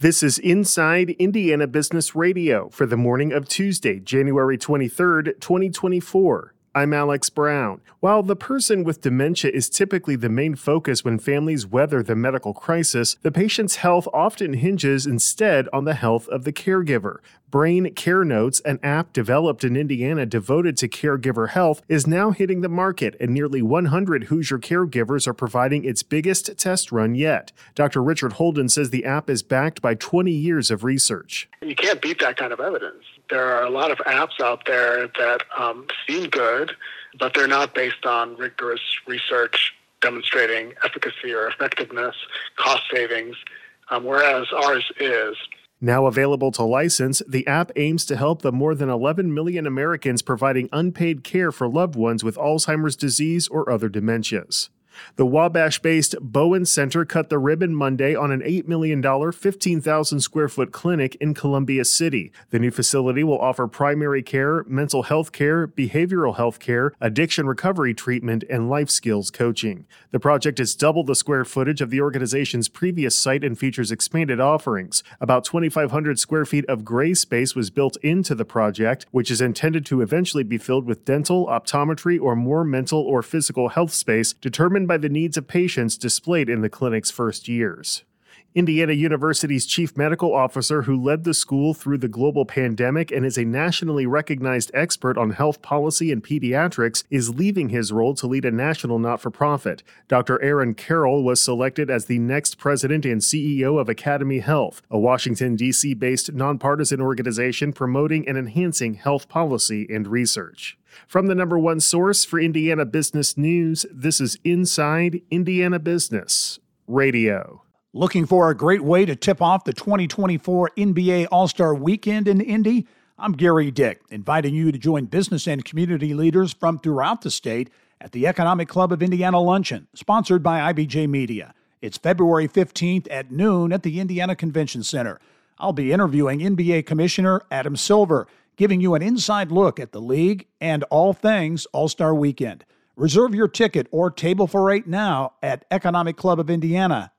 This is Inside Indiana Business Radio for the morning of Tuesday, January 23rd, 2024. I'm Alex Brown. While the person with dementia is typically the main focus when families weather the medical crisis, the patient's health often hinges instead on the health of the caregiver. Brain Care Notes, an app developed in Indiana devoted to caregiver health, is now hitting the market, and nearly 100 Hoosier caregivers are providing its biggest test run yet. Dr. Richard Holden says the app is backed by 20 years of research. You can't beat that kind of evidence. There are a lot of apps out there that um, seem good, but they're not based on rigorous research demonstrating efficacy or effectiveness, cost savings, um, whereas ours is. Now available to license, the app aims to help the more than 11 million Americans providing unpaid care for loved ones with Alzheimer's disease or other dementias. The Wabash based Bowen Center cut the ribbon Monday on an $8 million, 15,000 square foot clinic in Columbia City. The new facility will offer primary care, mental health care, behavioral health care, addiction recovery treatment, and life skills coaching. The project is double the square footage of the organization's previous site and features expanded offerings. About 2,500 square feet of gray space was built into the project, which is intended to eventually be filled with dental, optometry, or more mental or physical health space determined by the needs of patients displayed in the clinic's first years. Indiana University's chief medical officer, who led the school through the global pandemic and is a nationally recognized expert on health policy and pediatrics, is leaving his role to lead a national not for profit. Dr. Aaron Carroll was selected as the next president and CEO of Academy Health, a Washington, D.C. based nonpartisan organization promoting and enhancing health policy and research. From the number one source for Indiana business news, this is Inside Indiana Business Radio. Looking for a great way to tip off the 2024 NBA All Star Weekend in Indy? I'm Gary Dick, inviting you to join business and community leaders from throughout the state at the Economic Club of Indiana Luncheon, sponsored by IBJ Media. It's February 15th at noon at the Indiana Convention Center. I'll be interviewing NBA Commissioner Adam Silver giving you an inside look at the league and all things All Star Weekend. Reserve your ticket or table for eight now at economicclubofindiana.com.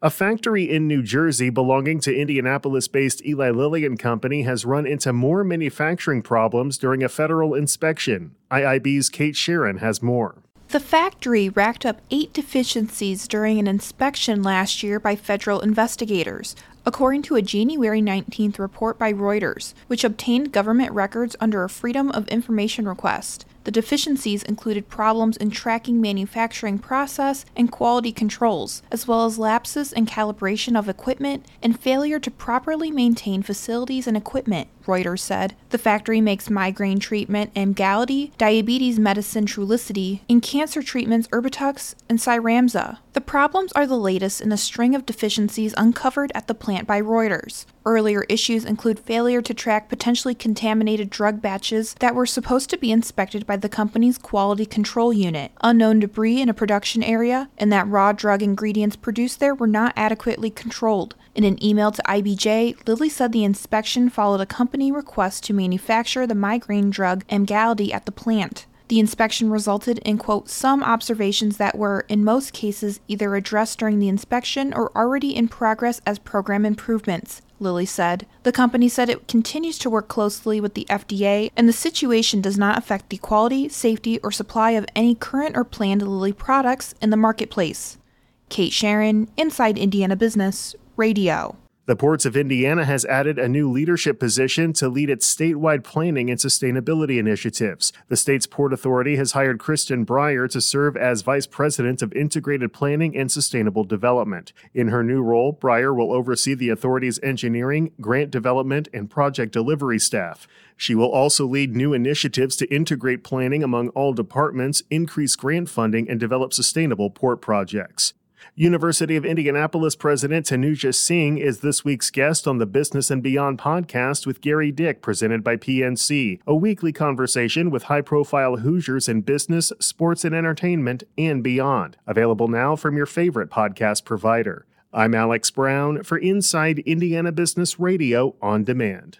A factory in New Jersey belonging to Indianapolis based Eli Lilly and Company has run into more manufacturing problems during a federal inspection. IIB's Cate Charron has more. The factory racked up eight deficiencies during an inspection last year by federal investigators, according to a January 19th report by Reuters, which obtained government records under a Freedom of Information request. The deficiencies included problems in tracking manufacturing process and quality controls, as well as lapses in calibration of equipment and failure to properly maintain facilities and equipment, Reuters said. The factory makes migraine treatment Emgality, diabetes medicine Trulicity, and cancer treatments Erbitux and Cyramza. The problems are the latest in a string of deficiencies uncovered at the plant by Reuters. Earlier issues include failure to track potentially contaminated drug batches that were supposed to be inspected by the company's quality control unit, unknown debris in a production area, and that raw drug ingredients produced there were not adequately controlled. In an email to IBJ, Lilly said the inspection followed a company request to manufacture the migraine drug Emgality at the plant. The inspection resulted in, quote, some observations that were, in most cases, either addressed during the inspection or already in progress as program improvements, Lilly said. The company said it continues to work closely with the FDA, and the situation does not affect the quality, safety, or supply of any current or planned Lilly products in the marketplace. Cate Charron, Inside Indiana Business, Radio. The Ports of Indiana has added a new leadership position to lead its statewide planning and sustainability initiatives. The state's Port Authority has hired Kristen Breyer to serve as Vice President of Integrated Planning and Sustainable Development. In her new role, Breyer will oversee the authority's engineering, grant development, and project delivery staff. She will also lead new initiatives to integrate planning among all departments, increase grant funding, and develop sustainable port projects. University of Indianapolis President Tanuja Singh is this week's guest on the Business and Beyond podcast with Gary Dick, presented by PNC, a weekly conversation with high profile Hoosiers in business, sports, and entertainment, and beyond. Available now from your favorite podcast provider. I'm Alex Brown for Inside Indiana Business Radio on Demand.